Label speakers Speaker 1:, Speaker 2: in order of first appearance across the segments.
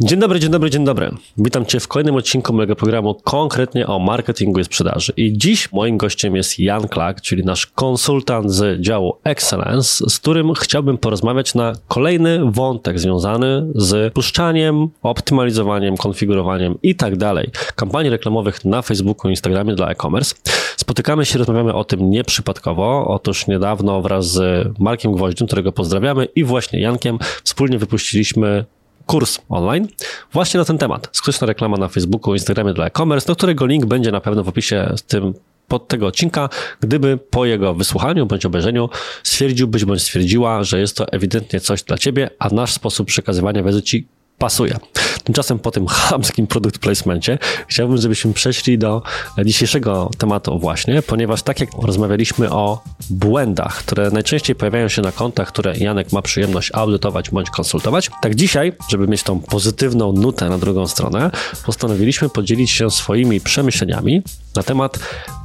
Speaker 1: Dzień dobry, dzień dobry, dzień dobry. Witam Cię w kolejnym odcinku mojego programu konkretnie o marketingu i sprzedaży. I dziś moim gościem jest Jan Klak, czyli nasz konsultant z działu Excellence, z którym chciałbym porozmawiać na kolejny wątek związany z puszczaniem, optymalizowaniem, konfigurowaniem i tak dalej kampanii reklamowych na Facebooku i Instagramie dla e-commerce. Spotykamy się, rozmawiamy o tym nieprzypadkowo. Otóż niedawno wraz z Markiem Gwoździem, którego pozdrawiamy, i właśnie Jankiem wspólnie wypuściliśmy kurs online właśnie na ten temat. Skuteczna reklama na Facebooku, Instagramie dla e-commerce, do którego link będzie na pewno w opisie z tym pod tego odcinka, gdyby po jego wysłuchaniu bądź obejrzeniu stwierdziłbyś bądź stwierdziła, że jest to ewidentnie coś dla ciebie, a nasz sposób przekazywania wiedzy ci pasuje. Tymczasem po tym chamskim produkt placemencie chciałbym, żebyśmy przeszli do dzisiejszego tematu właśnie, ponieważ tak jak rozmawialiśmy o błędach, które najczęściej pojawiają się na kontach, które Janek ma przyjemność audytować bądź konsultować, tak dzisiaj, żeby mieć tą pozytywną nutę na drugą stronę, postanowiliśmy podzielić się swoimi przemyśleniami na temat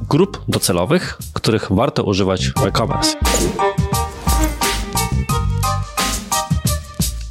Speaker 1: grup docelowych, których warto używać w e-commerce.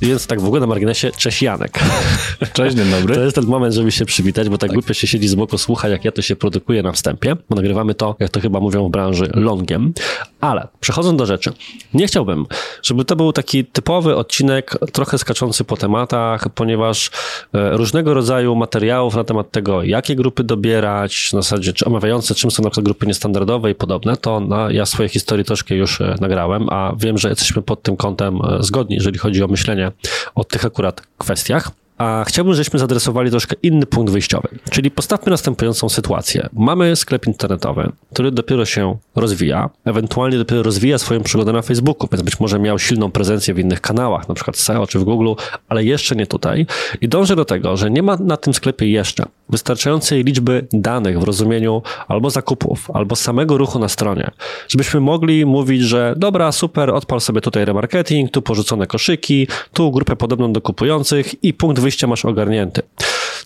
Speaker 1: Więc tak w ogóle na marginesie, cześć Janek.
Speaker 2: Cześć, dzień dobry.
Speaker 1: To jest ten moment, żeby się przywitać, bo tak, tak. głupio się siedzi z boku, słucha, jak ja to się produkuje na wstępie, bo nagrywamy to, jak to chyba mówią w branży, longiem. Ale przechodząc do rzeczy, nie chciałbym, żeby to był taki typowy odcinek, trochę skaczący po tematach, ponieważ e, różnego rodzaju materiałów na temat tego, jakie grupy dobierać, w zasadzie czy omawiające, czym są na przykład grupy niestandardowe i podobne, to na, ja swojej historii troszkę już e, nagrałem, a wiem, że jesteśmy pod tym kątem e, zgodni, jeżeli chodzi o myślenie o tych akurat kwestiach. A chciałbym, żebyśmy zadresowali troszkę inny punkt wyjściowy. Czyli postawmy następującą sytuację. Mamy sklep internetowy, który dopiero się rozwija, ewentualnie dopiero rozwija swoją przygodę na Facebooku, więc być może miał silną prezencję w innych kanałach, na przykład SEO czy w Google, ale jeszcze nie tutaj. I dążę do tego, że nie ma na tym sklepie jeszcze wystarczającej liczby danych w rozumieniu albo zakupów, albo samego ruchu na stronie, żebyśmy mogli mówić, że dobra, super, odpal sobie tutaj remarketing, tu porzucone koszyki, tu grupę podobną do kupujących i punkt wyjścia masz ogarnięty.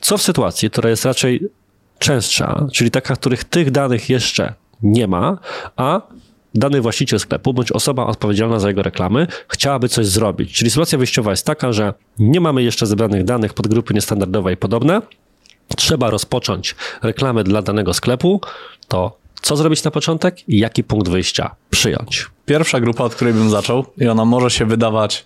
Speaker 1: Co w sytuacji, która jest raczej częstsza, czyli taka, których tych danych jeszcze nie ma, a dany właściciel sklepu bądź osoba odpowiedzialna za jego reklamy chciałaby coś zrobić. Czyli sytuacja wyjściowa jest taka, że nie mamy jeszcze zebranych danych pod grupy niestandardowe i podobne, trzeba rozpocząć reklamę dla danego sklepu, to co zrobić na początek i jaki punkt wyjścia przyjąć?
Speaker 2: Pierwsza grupa, od której bym zaczął, i ona może się wydawać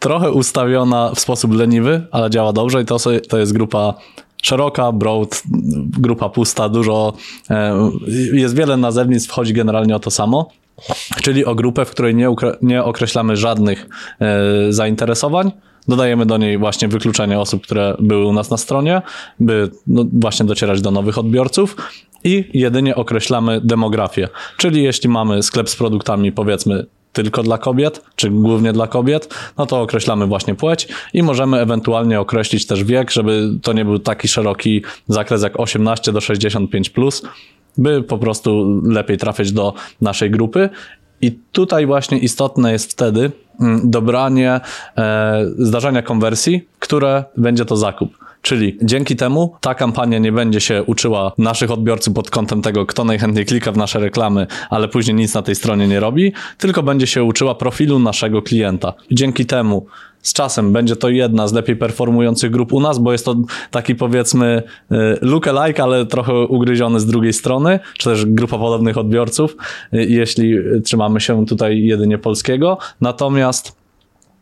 Speaker 2: trochę ustawiona w sposób leniwy, ale działa dobrze, i to, to jest grupa szeroka, broad, grupa pusta, dużo, e, jest wiele nazewnictw, wchodzi generalnie o to samo. Czyli o grupę, w której nie, nie określamy żadnych e, zainteresowań, Dodajemy do niej właśnie wykluczenie osób, które były u nas na stronie, by no, właśnie docierać do nowych odbiorców i jedynie określamy demografię. Czyli jeśli mamy sklep z produktami, powiedzmy, tylko dla kobiet, czy głównie dla kobiet, no to określamy właśnie płeć i możemy ewentualnie określić też wiek, żeby to nie był taki szeroki zakres jak 18 do 65 plus, by po prostu lepiej trafić do naszej grupy. I tutaj właśnie istotne jest wtedy, Mm, dobranie e, zdarzenia konwersji, które będzie to zakup. Czyli dzięki temu ta kampania nie będzie się uczyła naszych odbiorców pod kątem tego, kto najchętniej klika w nasze reklamy, ale później nic na tej stronie nie robi, tylko będzie się uczyła profilu naszego klienta. Dzięki temu z czasem będzie to jedna z lepiej performujących grup u nas, bo jest to taki powiedzmy y, look-alike, ale trochę ugryziony z drugiej strony, czy też grupa podobnych odbiorców, y, jeśli trzymamy się tutaj jedynie polskiego. Natomiast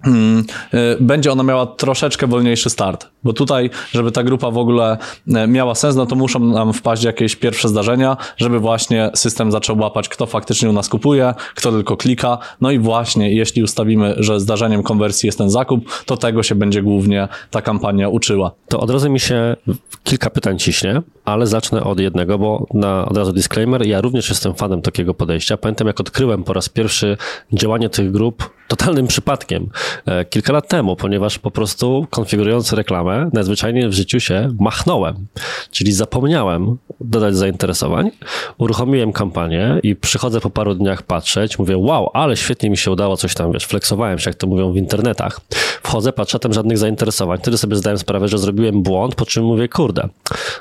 Speaker 2: Hmm, y, będzie ona miała troszeczkę wolniejszy start, bo tutaj, żeby ta grupa w ogóle y, miała sens, no to muszą nam wpaść jakieś pierwsze zdarzenia, żeby właśnie system zaczął łapać, kto faktycznie u nas kupuje, kto tylko klika. No i właśnie, jeśli ustawimy, że zdarzeniem konwersji jest ten zakup, to tego się będzie głównie ta kampania uczyła.
Speaker 1: To od razu mi się kilka pytań ciśnie, ale zacznę od jednego, bo na od razu disclaimer, ja również jestem fanem takiego podejścia. Pamiętam, jak odkryłem po raz pierwszy działanie tych grup totalnym przypadkiem e, kilka lat temu, ponieważ po prostu konfigurując reklamę, najzwyczajniej w życiu się machnąłem, czyli zapomniałem dodać zainteresowań, uruchomiłem kampanię i przychodzę po paru dniach patrzeć, mówię, wow, ale świetnie mi się udało coś tam, wiesz, flexowałem się, jak to mówią w internetach. Wchodzę, patrzę, tam żadnych zainteresowań. Wtedy sobie zdałem sprawę, że zrobiłem błąd, po czym mówię, kurde,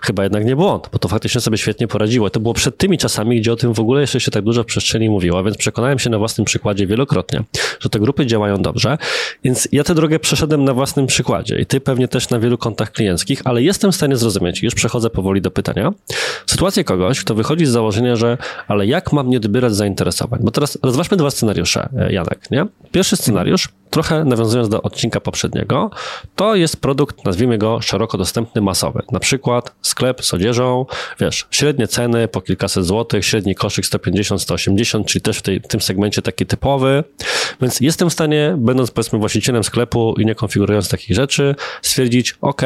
Speaker 1: chyba jednak nie błąd, bo to faktycznie sobie świetnie poradziło. To było przed tymi czasami, gdzie o tym w ogóle jeszcze się tak dużo w przestrzeni mówiło, więc przekonałem się na własnym przykładzie wielokrotnie, że te grupy działają dobrze, więc ja tę drogę przeszedłem na własnym przykładzie i ty pewnie też na wielu kontach klienckich, ale jestem w stanie zrozumieć, już przechodzę powoli do pytania, sytuację kogoś, kto wychodzi z założenia, że ale jak mam nie dobierać zainteresowań? Bo teraz rozważmy dwa scenariusze, e, Janek, nie? Pierwszy scenariusz, trochę nawiązując do odcinka poprzedniego, to jest produkt, nazwijmy go szeroko dostępny, masowy. Na przykład sklep z odzieżą, wiesz, średnie ceny po kilkaset złotych, średni koszyk 150, 180, czyli też w, tej, w tym segmencie taki typowy. Więc jestem w stanie, będąc powiedzmy właścicielem sklepu i nie konfigurując takich rzeczy, stwierdzić, ok,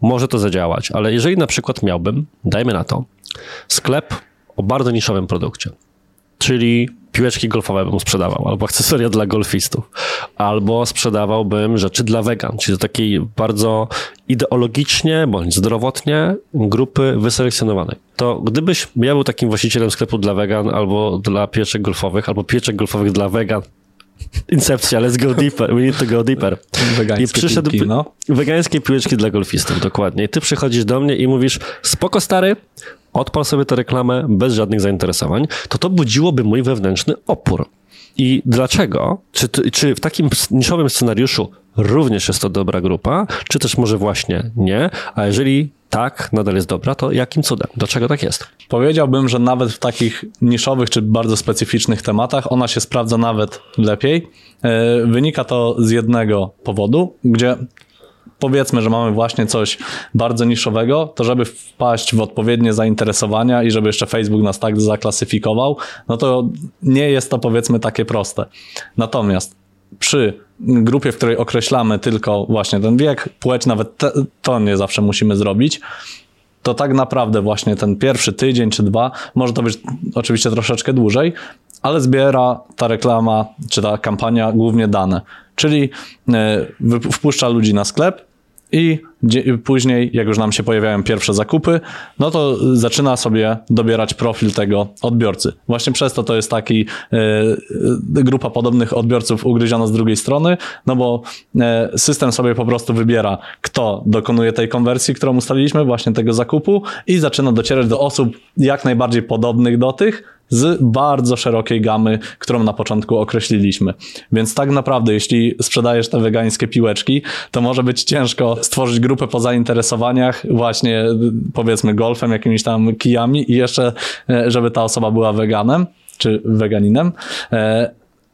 Speaker 1: może to zadziałać, ale jeżeli na przykład miałbym, dajmy na to, sklep o bardzo niszowym produkcie, czyli piłeczki golfowe bym sprzedawał, albo akcesoria dla golfistów, albo sprzedawałbym rzeczy dla wegan, czyli do takiej bardzo ideologicznie bądź zdrowotnie grupy wyselekcjonowanej. To gdybyś ja był takim właścicielem sklepu dla wegan, albo dla piłeczek golfowych, albo piłeczek golfowych dla wegan, Incepcja, let's go deeper, we need to go deeper.
Speaker 2: Wegańskie I przyszedł piłki, no.
Speaker 1: Wegańskie piłeczki dla golfistów, dokładnie. I ty przychodzisz do mnie i mówisz, spoko stary, odpal sobie tę reklamę bez żadnych zainteresowań, to to budziłoby mój wewnętrzny opór. I dlaczego? Czy, czy w takim niszowym scenariuszu również jest to dobra grupa, czy też może właśnie nie? A jeżeli tak, nadal jest dobra, to jakim cudem? Dlaczego tak jest?
Speaker 2: Powiedziałbym, że nawet w takich niszowych czy bardzo specyficznych tematach ona się sprawdza nawet lepiej. E, wynika to z jednego powodu, gdzie powiedzmy, że mamy właśnie coś bardzo niszowego, to żeby wpaść w odpowiednie zainteresowania i żeby jeszcze Facebook nas tak zaklasyfikował, no to nie jest to powiedzmy takie proste. Natomiast przy grupie, w której określamy tylko właśnie ten wiek, płeć, nawet te, to nie zawsze musimy zrobić, to tak naprawdę właśnie ten pierwszy tydzień czy dwa, może to być oczywiście troszeczkę dłużej, ale zbiera ta reklama czy ta kampania głównie dane. Czyli e, wpuszcza ludzi na sklep, i później, jak już nam się pojawiają pierwsze zakupy, no to zaczyna sobie dobierać profil tego odbiorcy. Właśnie przez to to jest taki y, grupa podobnych odbiorców ugryziona z drugiej strony, no bo y, system sobie po prostu wybiera, kto dokonuje tej konwersji, którą ustaliliśmy, właśnie tego zakupu i zaczyna docierać do osób jak najbardziej podobnych do tych, z bardzo szerokiej gamy, którą na początku określiliśmy. Więc tak naprawdę, jeśli sprzedajesz te wegańskie piłeczki, to może być ciężko stworzyć grupę po zainteresowaniach, właśnie powiedzmy golfem, jakimiś tam kijami i jeszcze, e, żeby ta osoba była weganem czy weganinem.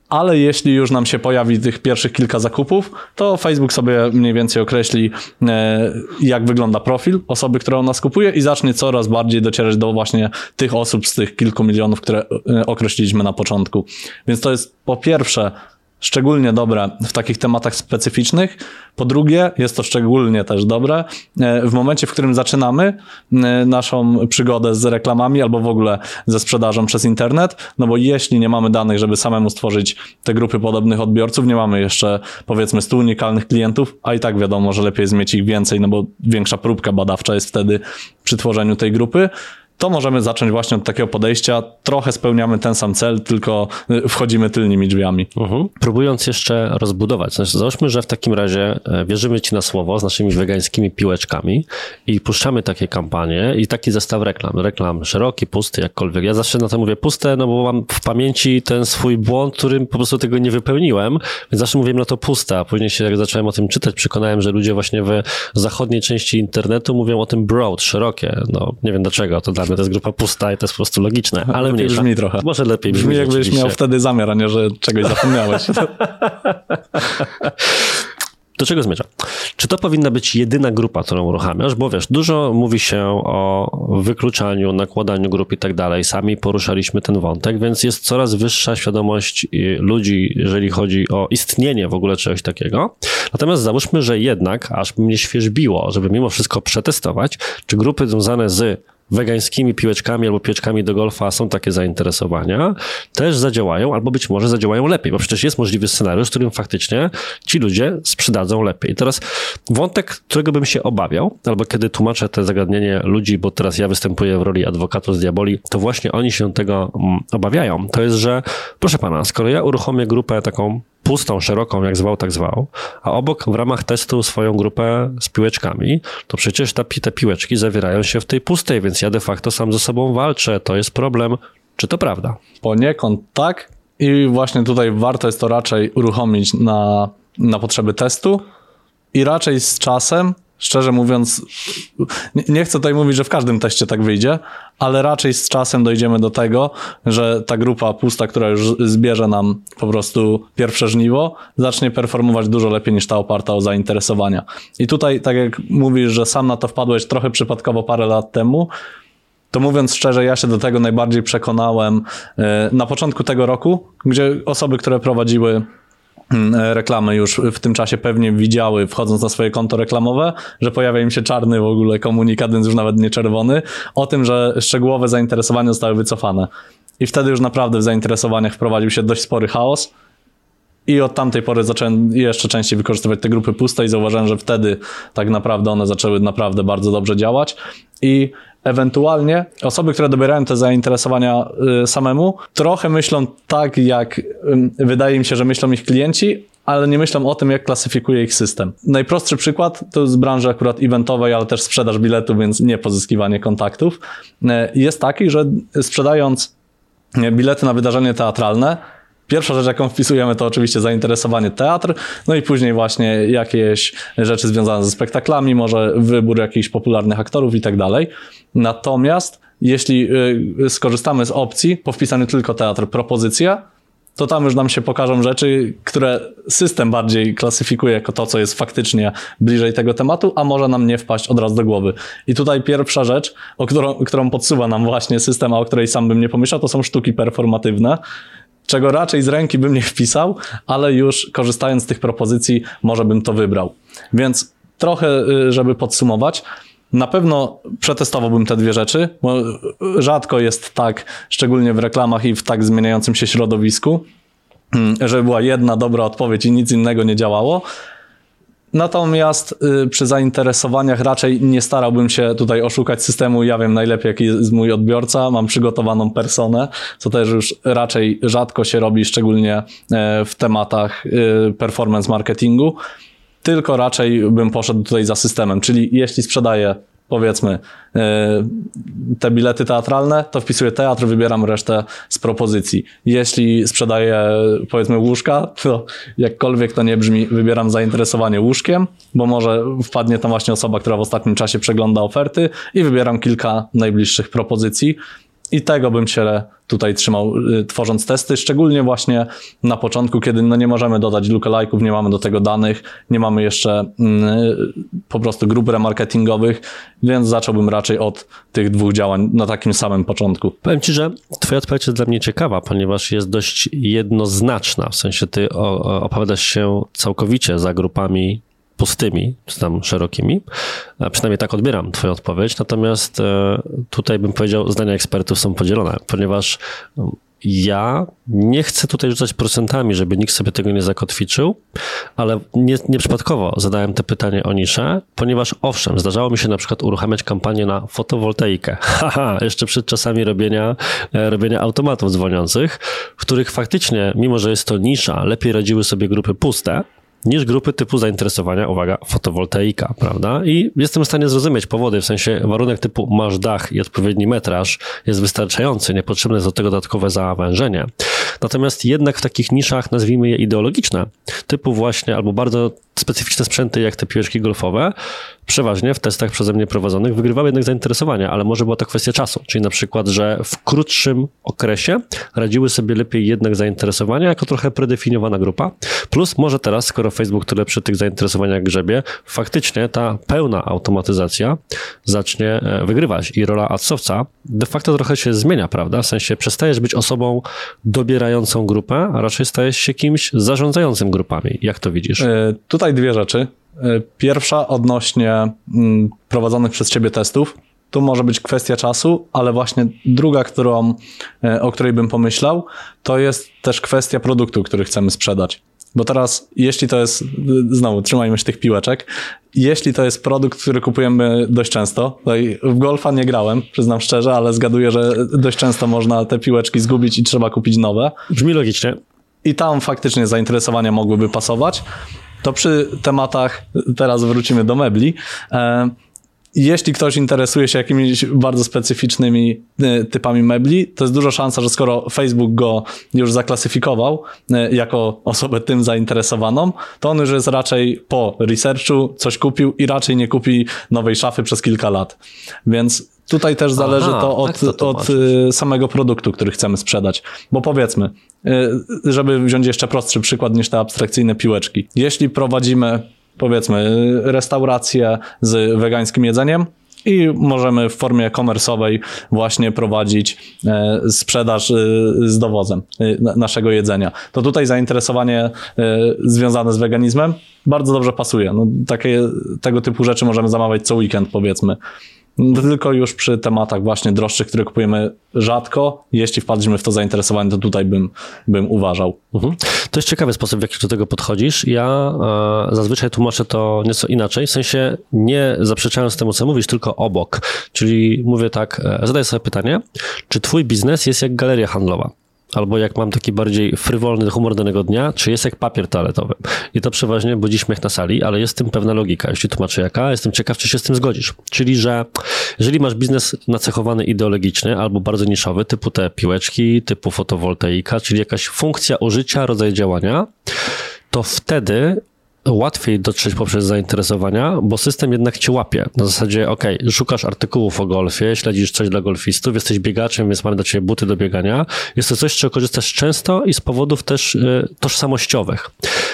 Speaker 2: Ale jeśli już nam się pojawi tych pierwszych kilka zakupów, to Facebook sobie mniej więcej określi, e, jak wygląda profil osoby, która nas kupuje i zacznie coraz bardziej docierać do właśnie tych osób z tych kilku milionów, które e, określiliśmy na początku. Więc to jest po pierwsze szczególnie dobre w takich tematach specyficznych. Po drugie, jest to szczególnie też dobre e, w momencie, w którym zaczynamy e, naszą przygodę z reklamami albo w ogóle ze sprzedażą przez internet, no bo jeśli nie mamy danych, żeby samemu stworzyć te grupy podobnych odbiorców, nie mamy jeszcze powiedzmy 100 unikalnych klientów, a i tak wiadomo, że lepiej jest mieć ich więcej, no bo większa próbka badawcza jest wtedy przy tworzeniu tej grupy to możemy zacząć właśnie od takiego podejścia. Trochę spełniamy ten sam cel, tylko y, wchodzimy tylnymi drzwiami.
Speaker 1: Uh-huh. Próbując jeszcze rozbudować, znaczy załóżmy, że w takim razie e, wierzymy ci na słowo z naszymi wegańskimi piłeczkami i puszczamy takie kampanie i taki zestaw reklam. Reklam szeroki, pusty, jakkolwiek. Ja zawsze na to mówię puste, no bo mam w pamięci ten swój błąd, którym po prostu tego nie wypełniłem, więc zawsze mówię no to puste, a później się jak zacząłem o tym czytać, przekonałem, że ludzie właśnie w zachodniej części internetu mówią o tym broad, szerokie. No nie wiem dlaczego, to dla to jest grupa pusta i to jest po prostu logiczne, ale lepiej mniejsza.
Speaker 2: brzmi trochę.
Speaker 1: Może lepiej
Speaker 2: brzmi. Brzmi jakbyś miał wtedy zamiar, a nie, że czegoś zapomniałeś.
Speaker 1: Do czego zmierzam? Czy to powinna być jedyna grupa, którą uruchamiasz? Bo wiesz, dużo mówi się o wykluczaniu, nakładaniu grup i tak dalej. Sami poruszaliśmy ten wątek, więc jest coraz wyższa świadomość y, ludzi, jeżeli chodzi o istnienie w ogóle czegoś takiego. Natomiast załóżmy, że jednak, aż mnie świeżbiło, żeby mimo wszystko przetestować, czy grupy związane z wegańskimi piłeczkami albo piłeczkami do golfa są takie zainteresowania, też zadziałają albo być może zadziałają lepiej, bo przecież jest możliwy scenariusz, w którym faktycznie ci ludzie sprzedadzą lepiej. I teraz wątek, którego bym się obawiał, albo kiedy tłumaczę te zagadnienie ludzi, bo teraz ja występuję w roli adwokatu z diaboli, to właśnie oni się tego mm, obawiają. To jest, że proszę pana, skoro ja uruchomię grupę taką pustą, szeroką, jak zwał, tak zwał, a obok w ramach testu swoją grupę z piłeczkami, to przecież ta, te piłeczki zawierają się w tej pustej, więc ja de facto sam ze sobą walczę, to jest problem. Czy to prawda?
Speaker 2: Poniekąd tak i właśnie tutaj warto jest to raczej uruchomić na, na potrzeby testu i raczej z czasem szczerze mówiąc, nie chcę tutaj mówić, że w każdym teście tak wyjdzie, ale raczej z czasem dojdziemy do tego, że ta grupa pusta, która już zbierze nam po prostu pierwsze żniwo, zacznie performować dużo lepiej niż ta oparta o zainteresowania. I tutaj, tak jak mówisz, że sam na to wpadłeś trochę przypadkowo parę lat temu, to mówiąc szczerze, ja się do tego najbardziej przekonałem e, na początku tego roku, gdzie osoby, które prowadziły reklamy już w tym czasie pewnie widziały, wchodząc na swoje konto reklamowe, że pojawia im się czarny w ogóle komunikat, więc już nawet nie czerwony, o tym, że szczegółowe zainteresowania zostały wycofane. I wtedy już naprawdę w zainteresowaniach wprowadził się dość spory chaos. I od tamtej pory zacząłem jeszcze częściej wykorzystywać te grupy puste i zauważyłem, że wtedy tak naprawdę one zaczęły naprawdę bardzo dobrze działać. I Ewentualnie osoby, które dobierają te zainteresowania y, samemu, trochę myślą tak, jak wydaje mi się, że myślą ich klienci, ale nie myślą o tym, jak klasyfikuje ich system. Najprostszy przykład to z branży akurat eventowej, ale też sprzedaż biletu, więc nie pozyskiwanie kontaktów. Y, jest taki, że sprzedając bilety na wydarzenie teatralne, Pierwsza rzecz, jaką wpisujemy, to oczywiście zainteresowanie teatr, no i później właśnie jakieś rzeczy związane ze spektaklami, może wybór jakichś popularnych aktorów i tak dalej. Natomiast jeśli y, skorzystamy z opcji po wpisaniu tylko teatr propozycja, to tam już nam się pokażą rzeczy, które system bardziej klasyfikuje jako to, co jest faktycznie bliżej tego tematu, a może nam nie wpaść od razu do głowy. I tutaj pierwsza rzecz, o którą, którą podsuwa nam właśnie system, a o której sam bym nie pomyślał, to są sztuki performatywne czego raczej z ręki bym nie wpisał, ale już korzystając z tych propozycji, może bym to wybrał. Więc trochę, y, żeby podsumować, na pewno przetestowałbym te dwie rzeczy, bo rzadko jest tak, szczególnie w reklamach i w tak zmieniającym się środowisku, mm, żeby była jedna dobra odpowiedź i nic innego nie działało. Natomiast y, przy zainteresowaniach raczej nie starałbym się tutaj oszukać systemu. Ja wiem najlepiej, jaki jest mój odbiorca. Mam przygotowaną personę, co też już raczej rzadko się robi, szczególnie e, w tematach y, performance marketingu. Tylko raczej bym poszedł tutaj za systemem. Czyli jeśli sprzedaję powiedzmy e, te bilety teatralne, to wpisuję teatr, wybieram resztę z propozycji. Jeśli sprzedaję powiedzmy łóżka, to jakkolwiek to nie brzmi, wybieram zainteresowanie łóżkiem, bo może wpadnie tam właśnie osoba, która w ostatnim czasie przegląda oferty i wybieram kilka najbliższych propozycji. I tego bym się tutaj trzymał, y, tworząc testy, szczególnie właśnie na początku, kiedy no nie możemy dodać lookalike'ów, nie mamy do tego danych, nie mamy jeszcze yy, po prostu grup remarketingowych, więc zacząłbym raczej od tych dwóch działań na takim samym początku.
Speaker 1: Powiem Ci, że Twoja odpowiedź jest dla mnie ciekawa, ponieważ jest dość jednoznaczna, w sensie Ty opowiadasz się całkowicie za grupami pustymi, czy tam szerokimi. Przynajmniej tak odbieram Twoją odpowiedź. Natomiast e, tutaj bym powiedział, zdania ekspertów są podzielone, ponieważ no, ja nie chcę tutaj rzucać procentami, żeby nikt sobie tego nie zakotwiczył, ale nie, nieprzypadkowo zadałem te pytanie o niszę, ponieważ owszem, zdarzało mi się na przykład uruchamiać kampanię na fotowoltaikę. Haha, jeszcze przed czasami robienia, e, robienia automatów dzwoniących, w których faktycznie, mimo że jest to nisza, lepiej radziły sobie grupy puste, niż grupy typu zainteresowania, uwaga, fotowoltaika, prawda? I jestem w stanie zrozumieć powody, w sensie warunek typu masz dach i odpowiedni metraż jest wystarczający, niepotrzebne jest do tego dodatkowe zawężenie. Natomiast jednak w takich niszach, nazwijmy je ideologiczne, typu właśnie albo bardzo specyficzne sprzęty jak te piłeczki golfowe, przeważnie w testach przeze mnie prowadzonych wygrywały jednak zainteresowania, ale może była to kwestia czasu, czyli na przykład, że w krótszym okresie radziły sobie lepiej jednak zainteresowania jako trochę predefiniowana grupa, plus może teraz, skoro Facebook tyle przy tych zainteresowaniach grzebie, faktycznie ta pełna automatyzacja zacznie e, wygrywać i rola adsowca de facto trochę się zmienia, prawda? W sensie przestajesz być osobą dobierającą grupę, a raczej stajesz się kimś zarządzającym grupami. Jak to widzisz?
Speaker 2: E, tutaj dwie rzeczy. E, pierwsza odnośnie mm, prowadzonych przez ciebie testów. Tu może być kwestia czasu, ale właśnie druga, którą, e, o której bym pomyślał, to jest też kwestia produktu, który chcemy sprzedać. Bo teraz, jeśli to jest, znowu trzymajmy się tych piłeczek, jeśli to jest produkt, który kupujemy dość często, tutaj w golfa nie grałem, przyznam szczerze, ale zgaduję, że dość często można te piłeczki zgubić i trzeba kupić nowe.
Speaker 1: Brzmi logicznie.
Speaker 2: I tam faktycznie zainteresowania mogłyby pasować to przy tematach, teraz wrócimy do mebli, e, jeśli ktoś interesuje się jakimiś bardzo specyficznymi e, typami mebli, to jest duża szansa, że skoro Facebook go już zaklasyfikował e, jako osobę tym zainteresowaną, to on już jest raczej po researchu, coś kupił i raczej nie kupi nowej szafy przez kilka lat. Więc Tutaj też zależy Aha, to od, to od samego produktu, który chcemy sprzedać. Bo powiedzmy, żeby wziąć jeszcze prostszy przykład niż te abstrakcyjne piłeczki. Jeśli prowadzimy powiedzmy restaurację z wegańskim jedzeniem, i możemy w formie komersowej właśnie prowadzić e, sprzedaż e, z dowozem e, naszego jedzenia. To tutaj zainteresowanie związane z weganizmem bardzo dobrze pasuje. No, takie, tego typu rzeczy możemy zamawiać co weekend, powiedzmy. No tylko już przy tematach właśnie droższych, które kupujemy rzadko, jeśli wpadliśmy w to zainteresowanie, to tutaj bym, bym uważał. Mhm.
Speaker 1: To jest ciekawy sposób, w jaki do tego podchodzisz. Ja e, zazwyczaj tłumaczę to nieco inaczej, w sensie nie zaprzeczając temu, co mówisz, tylko obok. Czyli mówię tak, e, zadaję sobie pytanie, czy twój biznes jest jak galeria handlowa? Albo jak mam taki bardziej frywolny humor danego dnia, czy jest jak papier toaletowy. I to przeważnie budzi śmiech na sali, ale jest w tym pewna logika. Jeśli tłumaczę jaka, jestem ciekaw, czy się z tym zgodzisz. Czyli, że jeżeli masz biznes nacechowany ideologiczny albo bardzo niszowy, typu te piłeczki, typu fotowoltaika, czyli jakaś funkcja użycia, rodzaj działania, to wtedy łatwiej dotrzeć poprzez zainteresowania, bo system jednak cię łapie. Na zasadzie, ok, szukasz artykułów o golfie, śledzisz coś dla golfistów, jesteś biegaczem, więc mamy dla ciebie buty do biegania. Jest to coś, z czego korzystasz często i z powodów też y, tożsamościowych.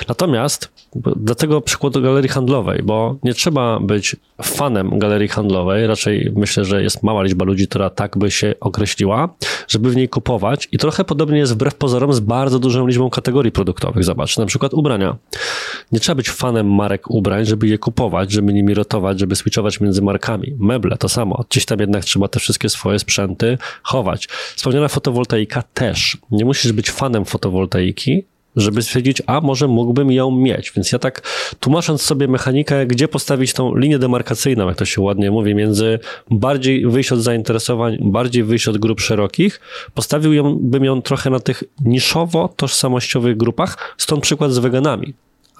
Speaker 1: Natomiast dlatego przykład galerii handlowej, bo nie trzeba być fanem galerii handlowej, raczej myślę, że jest mała liczba ludzi, która tak by się określiła, żeby w niej kupować i trochę podobnie jest wbrew pozorom z bardzo dużą liczbą kategorii produktowych. Zobacz, na przykład ubrania. Nie trzeba być fanem marek ubrań, żeby je kupować, żeby nimi rotować, żeby switchować między markami. Meble to samo. Gdzieś tam jednak trzeba te wszystkie swoje sprzęty chować. Wspomniana fotowoltaika też. Nie musisz być fanem fotowoltaiki, żeby stwierdzić, a może mógłbym ją mieć. Więc ja tak tłumacząc sobie mechanikę, gdzie postawić tą linię demarkacyjną, jak to się ładnie mówi, między bardziej wyjść od zainteresowań, bardziej wyjść od grup szerokich, postawił ją, trochę na tych niszowo-tożsamościowych grupach, stąd przykład z weganami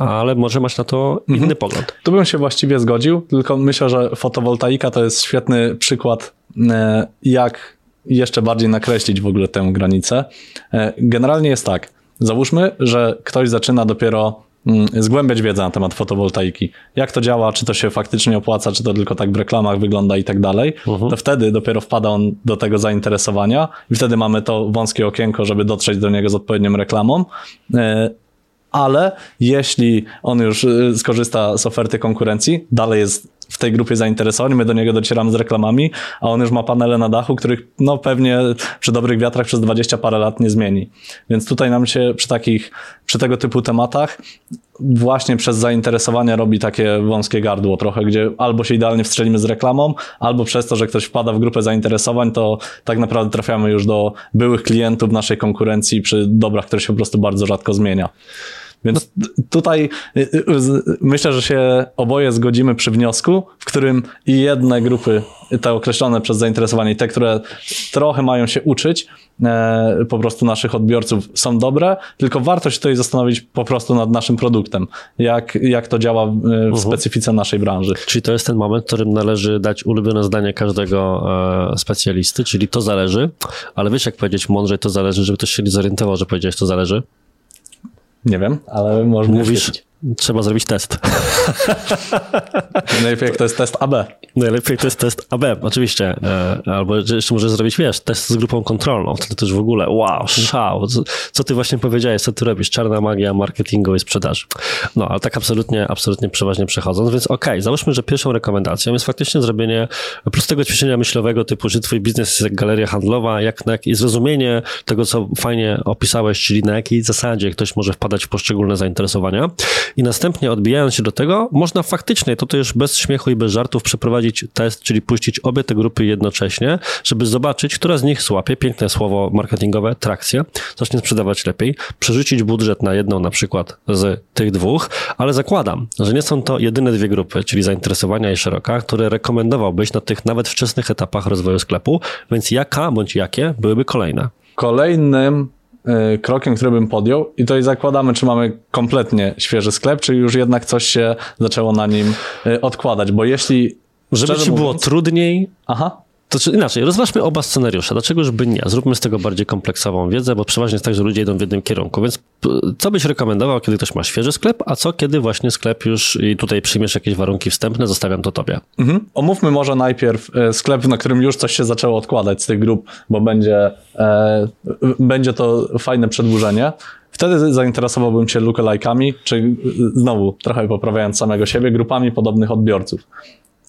Speaker 1: ale może masz na to inny mhm. pogląd.
Speaker 2: Tu bym się właściwie zgodził, tylko myślę, że fotowoltaika to jest świetny przykład, e, jak jeszcze bardziej nakreślić w ogóle tę granicę. E, generalnie jest tak, załóżmy, że ktoś zaczyna dopiero mm, zgłębiać wiedzę na temat fotowoltaiki. Jak to działa, czy to się faktycznie opłaca, czy to tylko tak w reklamach wygląda i tak dalej, uh-huh. to wtedy dopiero wpada on do tego zainteresowania i wtedy mamy to wąskie okienko, żeby dotrzeć do niego z odpowiednią reklamą. Ale jeśli on już y, skorzysta z oferty konkurencji, dalej jest w tej grupie zainteresowań, my do niego docieramy z reklamami, a on już ma panele na dachu, których no pewnie przy dobrych wiatrach przez 20 parę lat nie zmieni. Więc tutaj nam się przy takich, przy tego typu tematach właśnie przez zainteresowania robi takie wąskie gardło trochę, gdzie albo się idealnie wstrzelimy z reklamą, albo przez to, że ktoś wpada w grupę zainteresowań, to tak naprawdę trafiamy już do byłych klientów naszej konkurencji przy dobrach, które się po prostu bardzo rzadko zmienia. Więc tutaj y, y, myślę, że się oboje zgodzimy przy wniosku, w którym i jedne grupy, te określone przez zainteresowanie, te, które trochę mają się uczyć, e, po prostu naszych odbiorców są dobre, tylko warto się tutaj zastanowić po prostu nad naszym produktem, jak, jak to działa w uh-huh. specyfice naszej branży.
Speaker 1: Czyli to jest ten moment, w którym należy dać ulubione zdanie każdego e, specjalisty, czyli to zależy, ale wiesz jak powiedzieć mądrze, to zależy, żeby ktoś się nie zorientował, że powiedziałeś to zależy?
Speaker 2: Nie wiem, ale można
Speaker 1: Mówisz, trzeba zrobić test.
Speaker 2: Najlepiej jak to jest test AB.
Speaker 1: Najlepiej jak to jest test AB, oczywiście. E, albo jeszcze możesz zrobić, wiesz, test z grupą kontrolną. To też w ogóle, wow, szał. Co, co ty właśnie powiedziałeś, co ty robisz? Czarna magia marketingu i sprzedaży. No, ale tak absolutnie, absolutnie przeważnie przechodząc, więc okej, okay, załóżmy, że pierwszą rekomendacją jest faktycznie zrobienie prostego ćwiczenia myślowego typu, że twój biznes jest jak galeria handlowa, jak, na, i zrozumienie tego, co fajnie opisałeś, czyli na jakiej zasadzie ktoś może wpadać w poszczególne zainteresowania i następnie odbijając się do tego, można faktycznie, to też bez śmiechu i bez żartów przeprowadzić test, czyli puścić obie te grupy jednocześnie, żeby zobaczyć, która z nich złapie, piękne słowo marketingowe, trakcję, zacznie sprzedawać lepiej, przerzucić budżet na jedną na przykład z tych dwóch, ale zakładam, że nie są to jedyne dwie grupy, czyli zainteresowania i szeroka, które rekomendowałbyś na tych nawet wczesnych etapach rozwoju sklepu, więc jaka bądź jakie byłyby kolejne?
Speaker 2: Kolejnym krokiem, który bym podjął i to i zakładamy, czy mamy kompletnie świeży sklep, czy już jednak coś się zaczęło na nim y, odkładać, bo jeśli
Speaker 1: Żeby ci było
Speaker 2: mówiąc-
Speaker 1: trudniej,
Speaker 2: Aha.
Speaker 1: To czy inaczej, rozważmy oba scenariusze. Dlaczego żeby nie? Zróbmy z tego bardziej kompleksową wiedzę, bo przeważnie jest tak, że ludzie idą w jednym kierunku. Więc co byś rekomendował, kiedy ktoś ma świeży sklep, a co kiedy właśnie sklep już i tutaj przyjmiesz jakieś warunki wstępne, zostawiam to tobie.
Speaker 2: Mhm. Omówmy może najpierw e, sklep, na którym już coś się zaczęło odkładać z tych grup, bo będzie, e, będzie to fajne przedłużenie. Wtedy zainteresowałbym się lookalike'ami, czy e, znowu, trochę poprawiając samego siebie, grupami podobnych odbiorców.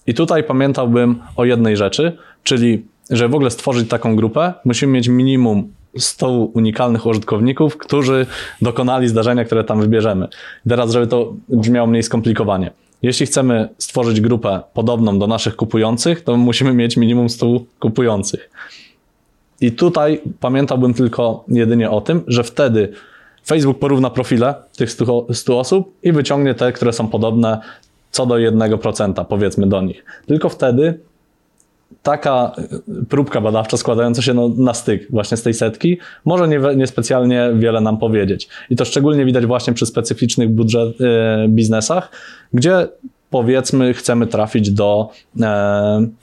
Speaker 2: I tutaj pamiętałbym o jednej rzeczy, czyli, żeby w ogóle stworzyć taką grupę, musimy mieć minimum 100 unikalnych użytkowników, którzy dokonali zdarzenia, które tam wybierzemy. Teraz, żeby to brzmiało mniej skomplikowanie. Jeśli chcemy stworzyć grupę podobną do naszych kupujących, to musimy mieć minimum 100 kupujących. I tutaj pamiętałbym tylko jedynie o tym, że wtedy Facebook porówna profile tych 100, 100 osób i wyciągnie te, które są podobne co do 1%, powiedzmy do nich. Tylko wtedy taka y, próbka badawcza składająca się no, na styk właśnie z tej setki może nie, niespecjalnie wiele nam powiedzieć. I to szczególnie widać właśnie przy specyficznych budżet, y, biznesach, gdzie powiedzmy chcemy trafić do, mm,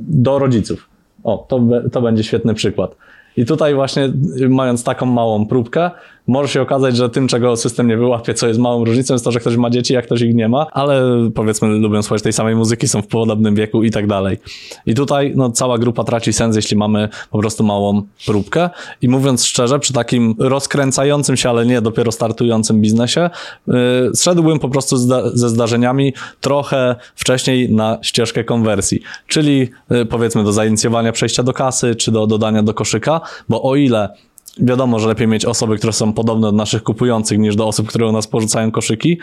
Speaker 2: do rodziców. O, to, to będzie świetny przykład. I tutaj właśnie y, mając taką małą próbkę, może się okazać, że tym, czego system nie wyłapie, co jest małą różnicą, jest to, że ktoś ma dzieci, a ktoś ich nie ma, ale powiedzmy lubią słuchać tej samej muzyki, są w podobnym wieku i tak dalej. I tutaj no, cała grupa traci sens, jeśli mamy po prostu małą próbkę. I mówiąc szczerze, przy takim rozkręcającym się, ale nie dopiero startującym biznesie, yy, zszedłbym po prostu zda ze zdarzeniami trochę wcześniej na ścieżkę konwersji, czyli yy, powiedzmy do zainicjowania przejścia do kasy, czy do dodania do koszyka, bo o ile wiadomo, że lepiej mieć osoby, które są podobne do naszych kupujących, niż do osób, które u nas porzucają koszyki.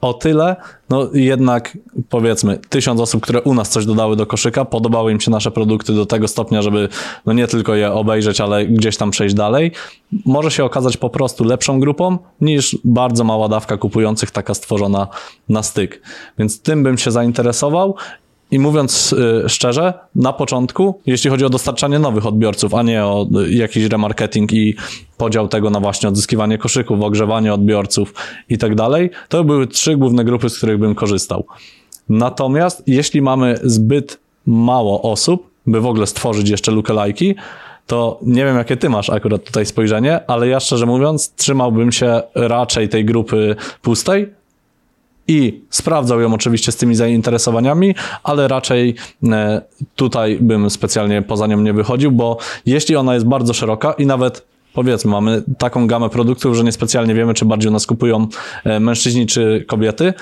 Speaker 2: O tyle, no jednak powiedzmy, tysiąc osób, które u nas coś dodały do koszyka, podobały im się nasze produkty do tego stopnia, żeby no nie tylko je obejrzeć, ale gdzieś tam przejść dalej, może się okazać po prostu lepszą grupą niż bardzo mała dawka kupujących, taka stworzona na styk. Więc tym bym się zainteresował i mówiąc y, szczerze, na początku, jeśli chodzi o dostarczanie nowych odbiorców, a nie o y, jakiś remarketing i podział tego na właśnie odzyskiwanie koszyków, ogrzewanie odbiorców i tak dalej, to były trzy główne grupy, z których bym korzystał. Natomiast jeśli mamy zbyt mało osób, by w ogóle stworzyć jeszcze lookalike'i, to nie wiem, jakie ty masz akurat tutaj spojrzenie, ale ja szczerze mówiąc, trzymałbym się raczej tej grupy pustej, i sprawdzał ją oczywiście z tymi zainteresowaniami, ale raczej e, tutaj bym specjalnie poza nią nie wychodził, bo jeśli ona jest bardzo szeroka i nawet powiedzmy mamy taką gamę produktów, że niespecjalnie wiemy, czy bardziej nas kupują e, mężczyźni czy kobiety,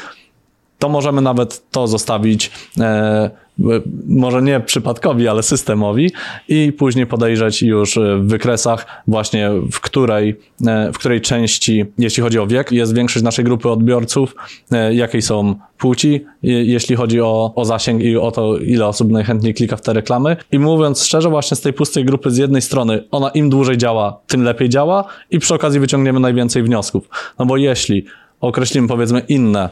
Speaker 2: to możemy nawet to zostawić e, może nie przypadkowi, ale systemowi i później podejrzeć już w wykresach właśnie w której, e, w której części, jeśli chodzi o wiek, jest większość naszej grupy odbiorców, e, jakiej są płci, je- jeśli chodzi o, o zasięg i o to, ile osób najchętniej klika w te reklamy. I mówiąc szczerze, właśnie z tej pustej grupy z jednej strony, ona im dłużej działa, tym lepiej działa i przy okazji wyciągniemy najwięcej wniosków. No bo jeśli określimy powiedzmy inne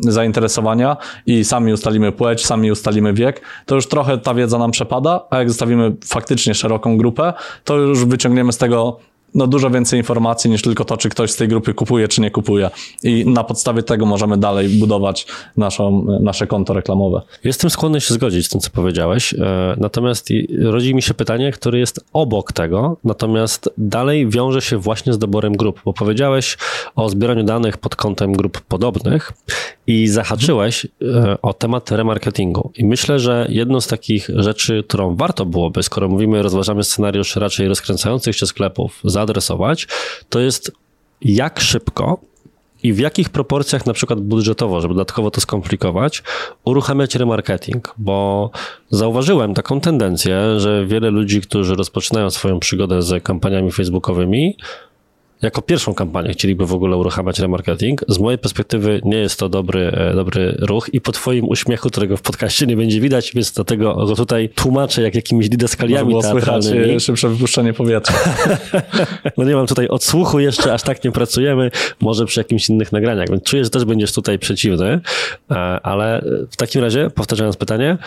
Speaker 2: zainteresowania i sami ustalimy płeć, sami ustalimy wiek, to już trochę ta wiedza nam przepada, a jak zostawimy faktycznie szeroką grupę, to już wyciągniemy z tego no, dużo więcej informacji niż tylko to, czy ktoś z tej grupy kupuje, czy nie kupuje. I na podstawie tego możemy dalej budować naszą, nasze konto reklamowe.
Speaker 1: Jestem skłonny się zgodzić z tym, co powiedziałeś. e, Natomiast rodzi mi się pytanie, które jest obok tego, natomiast dalej wiąże się właśnie z doborem grup, bo powiedziałeś o zbieraniu danych pod kątem grup podobnych i zahaczyłeś e, o temat remarketingu. I myślę, że jedną z takich rzeczy, którą warto byłoby, skoro mówimy, rozważamy scenariusz raczej rozkręcających się sklepów, zaadresować, to jest jak szybko i w jakich proporcjach, na przykład budżetowo, żeby dodatkowo to skomplikować, uruchamiać remarketing, bo zauważyłem taką tendencję, że wiele ludzi, którzy rozpoczynają swoją przygodę z kampaniami facebookowymi, jako pierwszą kampanię chcieliby w ogóle uruchamiać remarketing. Z mojej perspektywy nie jest to dobry, e, dobry ruch i po twoim uśmiechu, którego w podcaście nie będzie widać, więc dlatego go tutaj tłumaczę jak jakimiś didaskaliami
Speaker 2: było słychać e, szybsze wypuszczenie powietrza.
Speaker 1: No nie mam tutaj odsłuchu jeszcze, aż tak nie pracujemy, może przy jakimś innych nagraniach, więc czuję, że też będziesz tutaj przeciwny, e, ale w takim razie, powtarzając pytanie,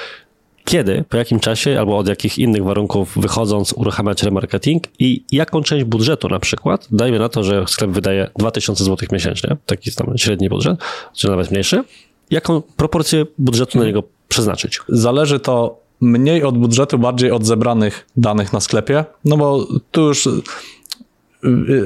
Speaker 1: kiedy, po jakim czasie albo od jakich innych warunków wychodząc uruchamiać remarketing i jaką część budżetu na przykład, dajmy na to, że sklep wydaje 2000 zł miesięcznie, taki jest tam średni budżet, czy nawet mniejszy, jaką proporcję budżetu na niego przeznaczyć?
Speaker 2: Zależy to mniej od budżetu, bardziej od zebranych danych na sklepie, no bo tu już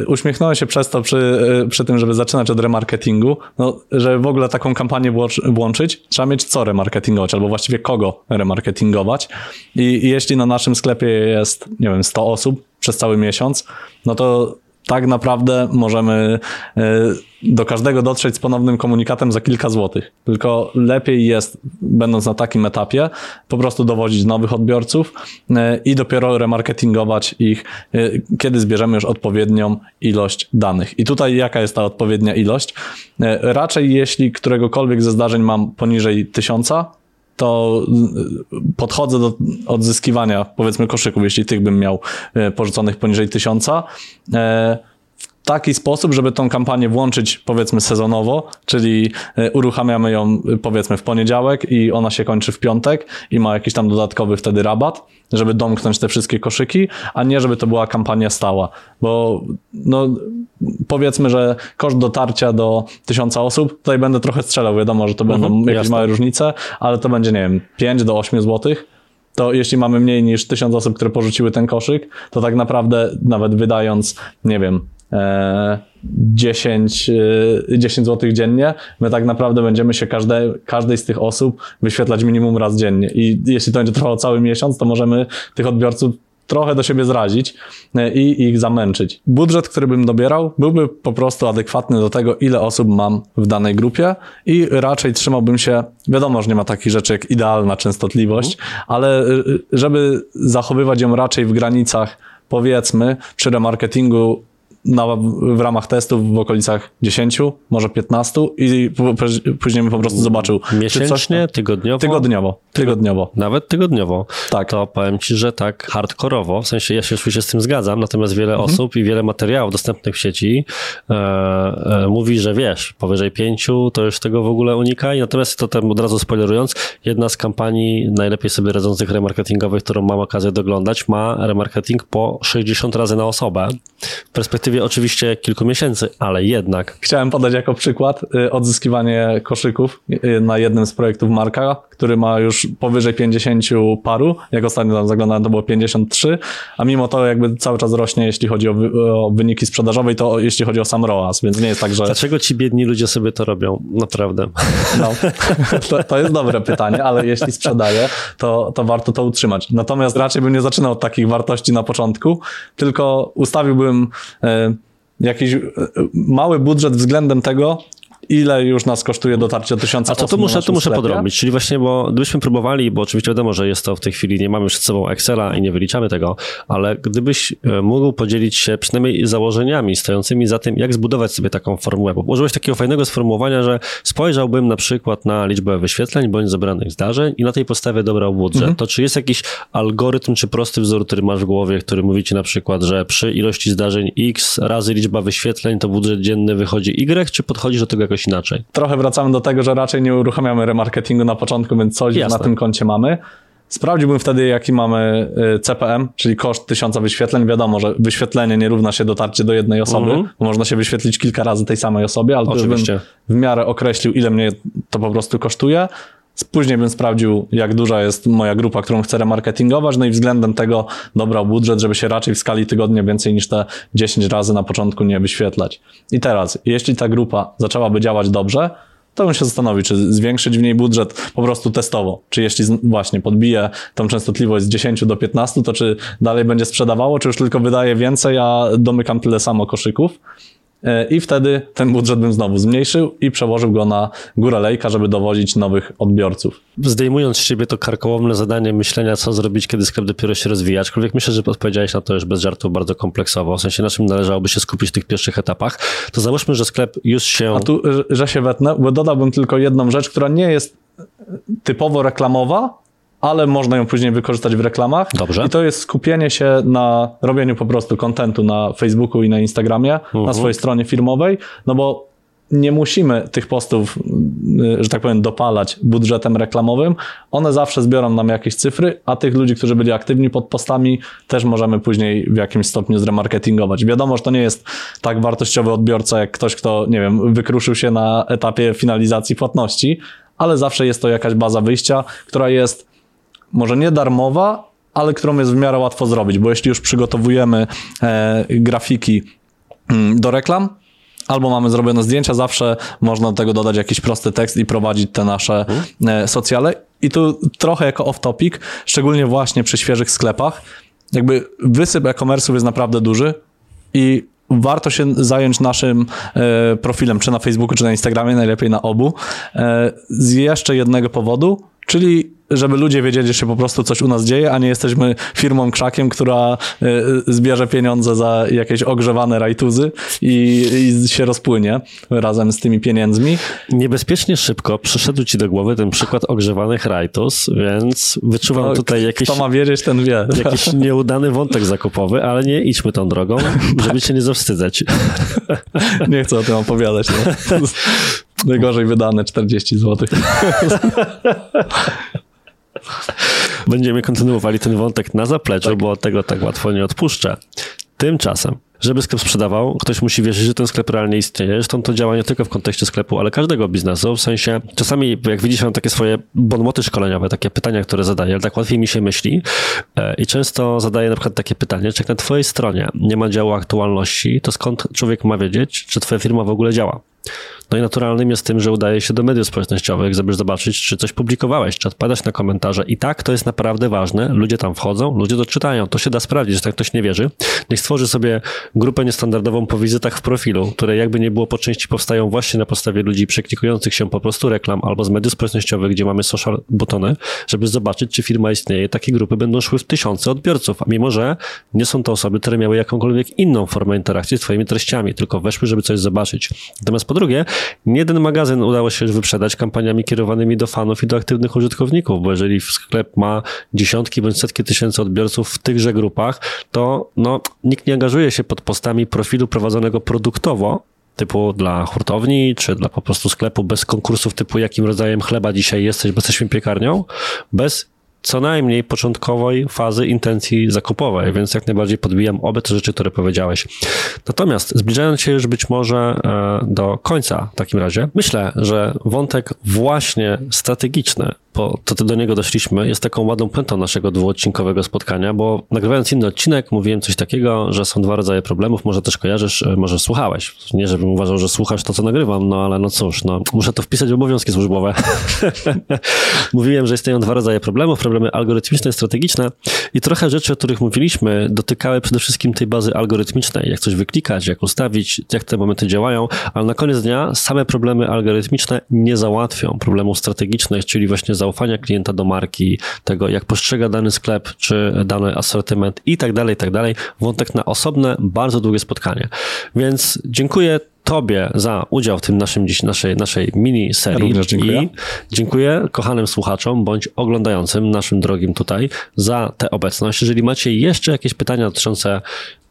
Speaker 2: uśmiechnąłem się przez to przy, y, przy tym, żeby zaczynać od remarketingu, no, żeby w ogóle taką kampanię włączyć, trzeba mieć co remarketingować, albo właściwie kogo remarketingować. I, I jeśli na naszym sklepie jest, nie wiem, 100 osób przez cały miesiąc, no to tak naprawdę możemy e, do każdego dotrzeć z ponownym komunikatem za kilka złotych. Tylko lepiej jest, będąc na takim etapie, po prostu dowodzić nowych odbiorców e, i dopiero remarketingować ich, e, kiedy zbierzemy już odpowiednią ilość danych. I tutaj jaka jest ta odpowiednia ilość? Raczej jeśli któregokolwiek ze zdarzeń mam poniżej tysiąca, to podchodzę do odzyskiwania, powiedzmy, koszyków, jeśli tych bym miał e, porzuconych poniżej tysiąca, e, taki sposób, żeby tą kampanię włączyć powiedzmy sezonowo, czyli e, uruchamiamy ją powiedzmy w poniedziałek i ona się kończy w piątek i ma jakiś tam dodatkowy wtedy rabat, żeby domknąć te wszystkie koszyki, a nie żeby to była kampania stała, bo no powiedzmy, że koszt dotarcia do tysiąca osób, tutaj będę trochę strzelał, wiadomo, że to będą mhm, jakieś jasne. małe różnice, ale to będzie, nie wiem, 5 do 8 złotych, to jeśli mamy mniej niż tysiąc osób, które porzuciły ten koszyk, to tak naprawdę nawet wydając, nie wiem, 10, 10 zł dziennie, my tak naprawdę będziemy się każde, każdej z tych osób wyświetlać minimum raz dziennie. I jeśli to będzie trwało cały miesiąc, to możemy tych odbiorców trochę do siebie zrazić e, i ich zamęczyć. Budżet, który bym dobierał, byłby po prostu adekwatny do tego, ile osób mam w danej grupie i raczej trzymałbym się, wiadomo, że nie ma takich rzeczy jak idealna częstotliwość, ale e, żeby zachowywać ją raczej w granicach, powiedzmy, przy remarketingu na, w ramach testów w okolicach 10, może 15 i później bym po prostu zobaczył.
Speaker 1: Miesięcznie, tygodniowo?
Speaker 2: Tygodniowo, tygodniowo.
Speaker 1: Nawet tygodniowo. Tak. To powiem ci, że tak hardkorowo, w sensie ja się oczywiście z tym zgadzam, natomiast wiele mhm. osób i wiele materiałów dostępnych w sieci e, e, mówi, że wiesz, powyżej 5 to już tego w ogóle unika i natomiast to tam od razu spoilerując, jedna z kampanii najlepiej sobie radzących remarketingowych, którą mam okazję doglądać, ma remarketing po 60 razy na osobę. W perspektywie perspektywie oczywiście kilku miesięcy, ale jednak.
Speaker 2: Chciałem podać jako przykład y, odzyskiwanie koszyków y, na jednym z projektów Marka, który ma już powyżej 50 paru. Jak ostatnio tam zaglądałem, to było 53, a mimo to jakby cały czas rośnie, jeśli chodzi o, wy o wyniki sprzedażowe i to jeśli chodzi o sam ROAS, więc nie jest tak, że...
Speaker 1: Dlaczego ci biedni ludzie sobie to robią? Naprawdę.
Speaker 2: No, to, to jest dobre pytanie, ale jeśli sprzedaję, to, to warto to utrzymać. Natomiast raczej bym nie zaczynał od takich wartości na początku, tylko ustawiłbym e, jakiś e, mały budżet względem tego, ile już nas kosztuje dotarcie do tysiąca
Speaker 1: A to, to muszę, to muszę podrobić, czyli właśnie, bo gdybyśmy próbowali, bo oczywiście wiadomo, że jest to w tej chwili, nie mamy przed sobą Excela i nie wyliczamy tego, ale gdybyś e, mógł podzielić się przynajmniej założeniami stojącymi za tym, jak zbudować sobie taką formułę, bo użyłeś takiego fajnego sformułowania, że spojrzałbym na przykład na liczbę wyświetleń bądź zebranych zdarzeń i na tej podstawie dobrał budżet. Mhm. To czy jest jakiś algorytm, czy prosty wzór, który masz w głowie, który mówi ci na przykład, że przy ilości zdarzeń X razy liczba wyświetleń, to budżet dzienny wychodzi Y, czy podchodzisz do tego jakoś jakoś inaczej.
Speaker 2: Trochę wracamy do tego, że raczej nie uruchamiamy remarketingu na początku, więc coś Jasne. na tym koncie mamy. Sprawdziłbym wtedy, jaki mamy y, CPM, czyli koszt tysiąca wyświetleń. Wiadomo, że wyświetlenie nie równa się dotarcie do jednej osoby, mm -hmm. bo można się wyświetlić kilka razy tej samej osobie, ale Oczywiście. bym w miarę określił, ile mnie to po prostu kosztuje. Później bym sprawdził, jak duża jest moja grupa, którą chcę remarketingować, no i względem tego dobrał budżet, żeby się raczej w skali tygodnia więcej niż te 10 razy na początku nie wyświetlać. I teraz, jeśli ta grupa zaczęłaby działać dobrze, to bym się zastanowił, czy zwiększyć w niej budżet po prostu testowo. Czy jeśli właśnie podbije tą częstotliwość z 10 do 15, to czy dalej będzie sprzedawało, czy już tylko wydaje więcej, a domykam tyle samo koszyków. E, i wtedy ten budżet bym znowu zmniejszył i przełożył go na górę lejka, żeby dowodzić nowych odbiorców.
Speaker 1: Zdejmując z siebie to karkołomne zadanie myślenia, co zrobić, kiedy sklep dopiero się rozwija, aczkolwiek myślę, że odpowiedziałeś na to już bez żartu bardzo kompleksowo, w sensie na czym należałoby się skupić w tych pierwszych etapach, to załóżmy, że sklep już się...
Speaker 2: A tu, że się wetnę, bo dodałbym tylko jedną rzecz, która nie jest typowo reklamowa, ale można ją później wykorzystać w reklamach.
Speaker 1: Dobrze.
Speaker 2: I to jest skupienie się na robieniu po prostu kontentu na Facebooku i na Instagramie, uh -huh. na mhm. swojej stronie firmowej, no bo nie musimy tych postów, y, że tak powiem, dopalać budżetem reklamowym. One zawsze zbiorą nam jakieś cyfry, a tych ludzi, którzy byli aktywni pod postami, też możemy później w jakimś stopniu zremarketingować. Wiadomo, że to nie jest tak wartościowy odbiorca, jak ktoś, kto, nie wiem, wykruszył się na etapie finalizacji płatności, ale zawsze jest to jakaś baza wyjścia, która jest może nie darmowa, ale którą jest w miarę łatwo zrobić, bo jeśli już przygotowujemy e, grafiki mm, do reklam, albo mamy zrobione zdjęcia, zawsze można do tego dodać jakiś prosty tekst i prowadzić te nasze e, socjale. I tu trochę jako off-topic, szczególnie właśnie przy świeżych sklepach, jakby wysyp e-commerce'ów jest naprawdę duży i warto się zająć naszym e, profilem, czy na Facebooku, czy na Instagramie, najlepiej na obu, e, z jeszcze jednego powodu, czyli żeby ludzie wiedzieli, że się po prostu coś u nas dzieje, a nie jesteśmy firmą krzakiem, która y, zbierze pieniądze za jakieś ogrzewane rajtuzy i, i się rozpłynie razem z tymi pieniędzmi.
Speaker 1: Niebezpiecznie szybko przyszedł ci do głowy ten przykład ogrzewanych rajtus, więc wyczuwam no, tutaj jakiś...
Speaker 2: Kto ma wiedzieć, ten wie.
Speaker 1: Jakiś nieudany wątek zakupowy, ale nie idźmy tą drogą, żeby się nie zawstydzać.
Speaker 2: Nie chcę o tym opowiadać. No. Najgorzej wydane 40 zł.
Speaker 1: Będziemy kontynuowali ten wątek na zapleczu, tak. bo tego tak łatwo nie odpuszczę. Tymczasem, żeby sklep sprzedawał, ktoś musi wierzyć, że ten sklep realnie istnieje. Zresztą to działa nie tylko w kontekście sklepu, ale każdego biznesu. W sensie, czasami jak widzisz, mam takie swoje bonmoty szkoleniowe, takie pytania, które zadaję, ale tak łatwiej mi się myśli. E, I często zadaję na przykład takie pytanie, czy jak na twojej stronie nie ma działu aktualności, to skąd człowiek ma wiedzieć, czy twoja firma w ogóle działa? No i naturalnym jest tym, że udaje się do mediów społecznościowych, żeby zobaczyć, czy coś publikowałeś, czy odpadać na komentarze. I tak, to jest naprawdę ważne. Ludzie tam wchodzą, ludzie to czytają. To się da sprawdzić, że tak ktoś nie wierzy. Niech stworzy sobie grupę niestandardową po wizytach w profilu, które jakby nie było po części powstają właśnie na podstawie ludzi przeklikujących się po prostu reklam albo z mediów społecznościowych, gdzie mamy social butony, żeby zobaczyć, czy firma istnieje. Takie grupy będą szły w tysiące odbiorców, a mimo, że nie są to osoby, które miały jakąkolwiek inną formę interakcji z twoimi treściami, tylko weszły, żeby coś zobaczyć. Natomiast po drugie, nie jeden magazyn udało się wyprzedać kampaniami kierowanymi do fanów i do aktywnych użytkowników, bo jeżeli sklep ma dziesiątki bądź setki tysięcy odbiorców w tychże grupach, to no, nikt nie angażuje się pod postami profilu prowadzonego produktowo, typu dla hurtowni, czy dla po prostu sklepu bez konkursów typu jakim rodzajem chleba dzisiaj jesteś, bo jesteśmy piekarnią, bez co najmniej początkowej fazy intencji zakupowej, więc jak najbardziej podbijam obie te rzeczy, które powiedziałeś. Natomiast zbliżając się już być może e, do końca w takim razie, myślę, że wątek właśnie strategiczny bo to do niego doszliśmy, jest taką ładną pętą naszego dwuodcinkowego spotkania, bo nagrywając inny odcinek mówiłem coś takiego, że są dwa rodzaje problemów, może też kojarzysz, e, może słuchałeś. Nie, żebym uważał, że słuchasz to, co nagrywam, no ale no cóż, no, muszę to wpisać w obowiązki służbowe. mówiłem, że istnieją dwa rodzaje problemów, problemy algorytmiczne strategiczne i trochę rzeczy, o których mówiliśmy, dotykały przede wszystkim tej bazy algorytmicznej, jak coś wyklikać, jak ustawić, jak te momenty działają, ale na koniec dnia same problemy algorytmiczne nie załatwią problemów strategicznych, czyli właśnie zaufania klienta do marki, tego jak postrzega dany sklep, czy dany asortyment i tak dalej, i tak dalej. Wątek na osobne, bardzo długie spotkanie. Więc dziękuję Tobie za udział w tym naszym dziś, naszej, naszej mini serii.
Speaker 2: Dziękuję.
Speaker 1: I dziękuję kochanym słuchaczom bądź oglądającym, naszym drogim tutaj, za tę obecność. Jeżeli macie jeszcze jakieś pytania dotyczące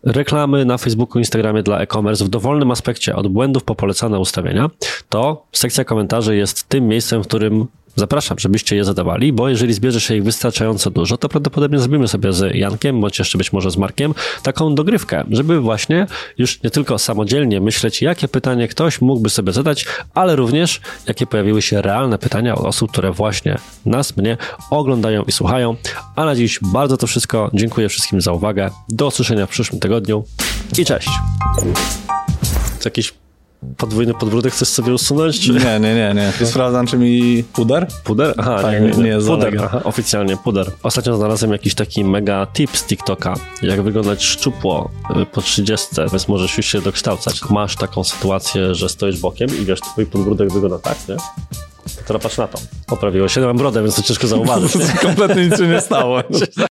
Speaker 1: reklamy na Facebooku, Instagramie dla e-commerce w dowolnym aspekcie, od błędów po polecane ustawienia, to sekcja komentarzy jest tym miejscem, w którym Zapraszam, żebyście je zadawali, bo jeżeli zbierze się ich wystarczająco dużo, to prawdopodobnie zrobimy sobie z Jankiem, bądź jeszcze być może z Markiem, taką dogrywkę, żeby właśnie już nie tylko samodzielnie myśleć, jakie pytanie ktoś mógłby sobie zadać, ale również jakie pojawiły się realne pytania od osób, które właśnie nas, mnie oglądają i słuchają. A na dziś bardzo to wszystko. Dziękuję wszystkim za uwagę. Do usłyszenia w przyszłym tygodniu i cześć. Jakiś podwójny podbródek chcesz sobie usunąć? Czy?
Speaker 2: Nie, nie, nie, nie. Sprawdzam, czy mi puder?
Speaker 1: Puder? Aha, tak, nie, nie, nie puder. Aha, oficjalnie puder. Ostatnio znalazłem jakiś taki mega tip z TikToka, jak wyglądać szczupło y, po 30, więc możesz już się dokształcać. Masz taką sytuację, że stoisz bokiem i wiesz, twój podbródek wygląda tak, nie? Teraz patrz na to. Poprawiło się, mam brodę, więc to ciężko zauważyć.
Speaker 2: Kompletnie nic się nie stało.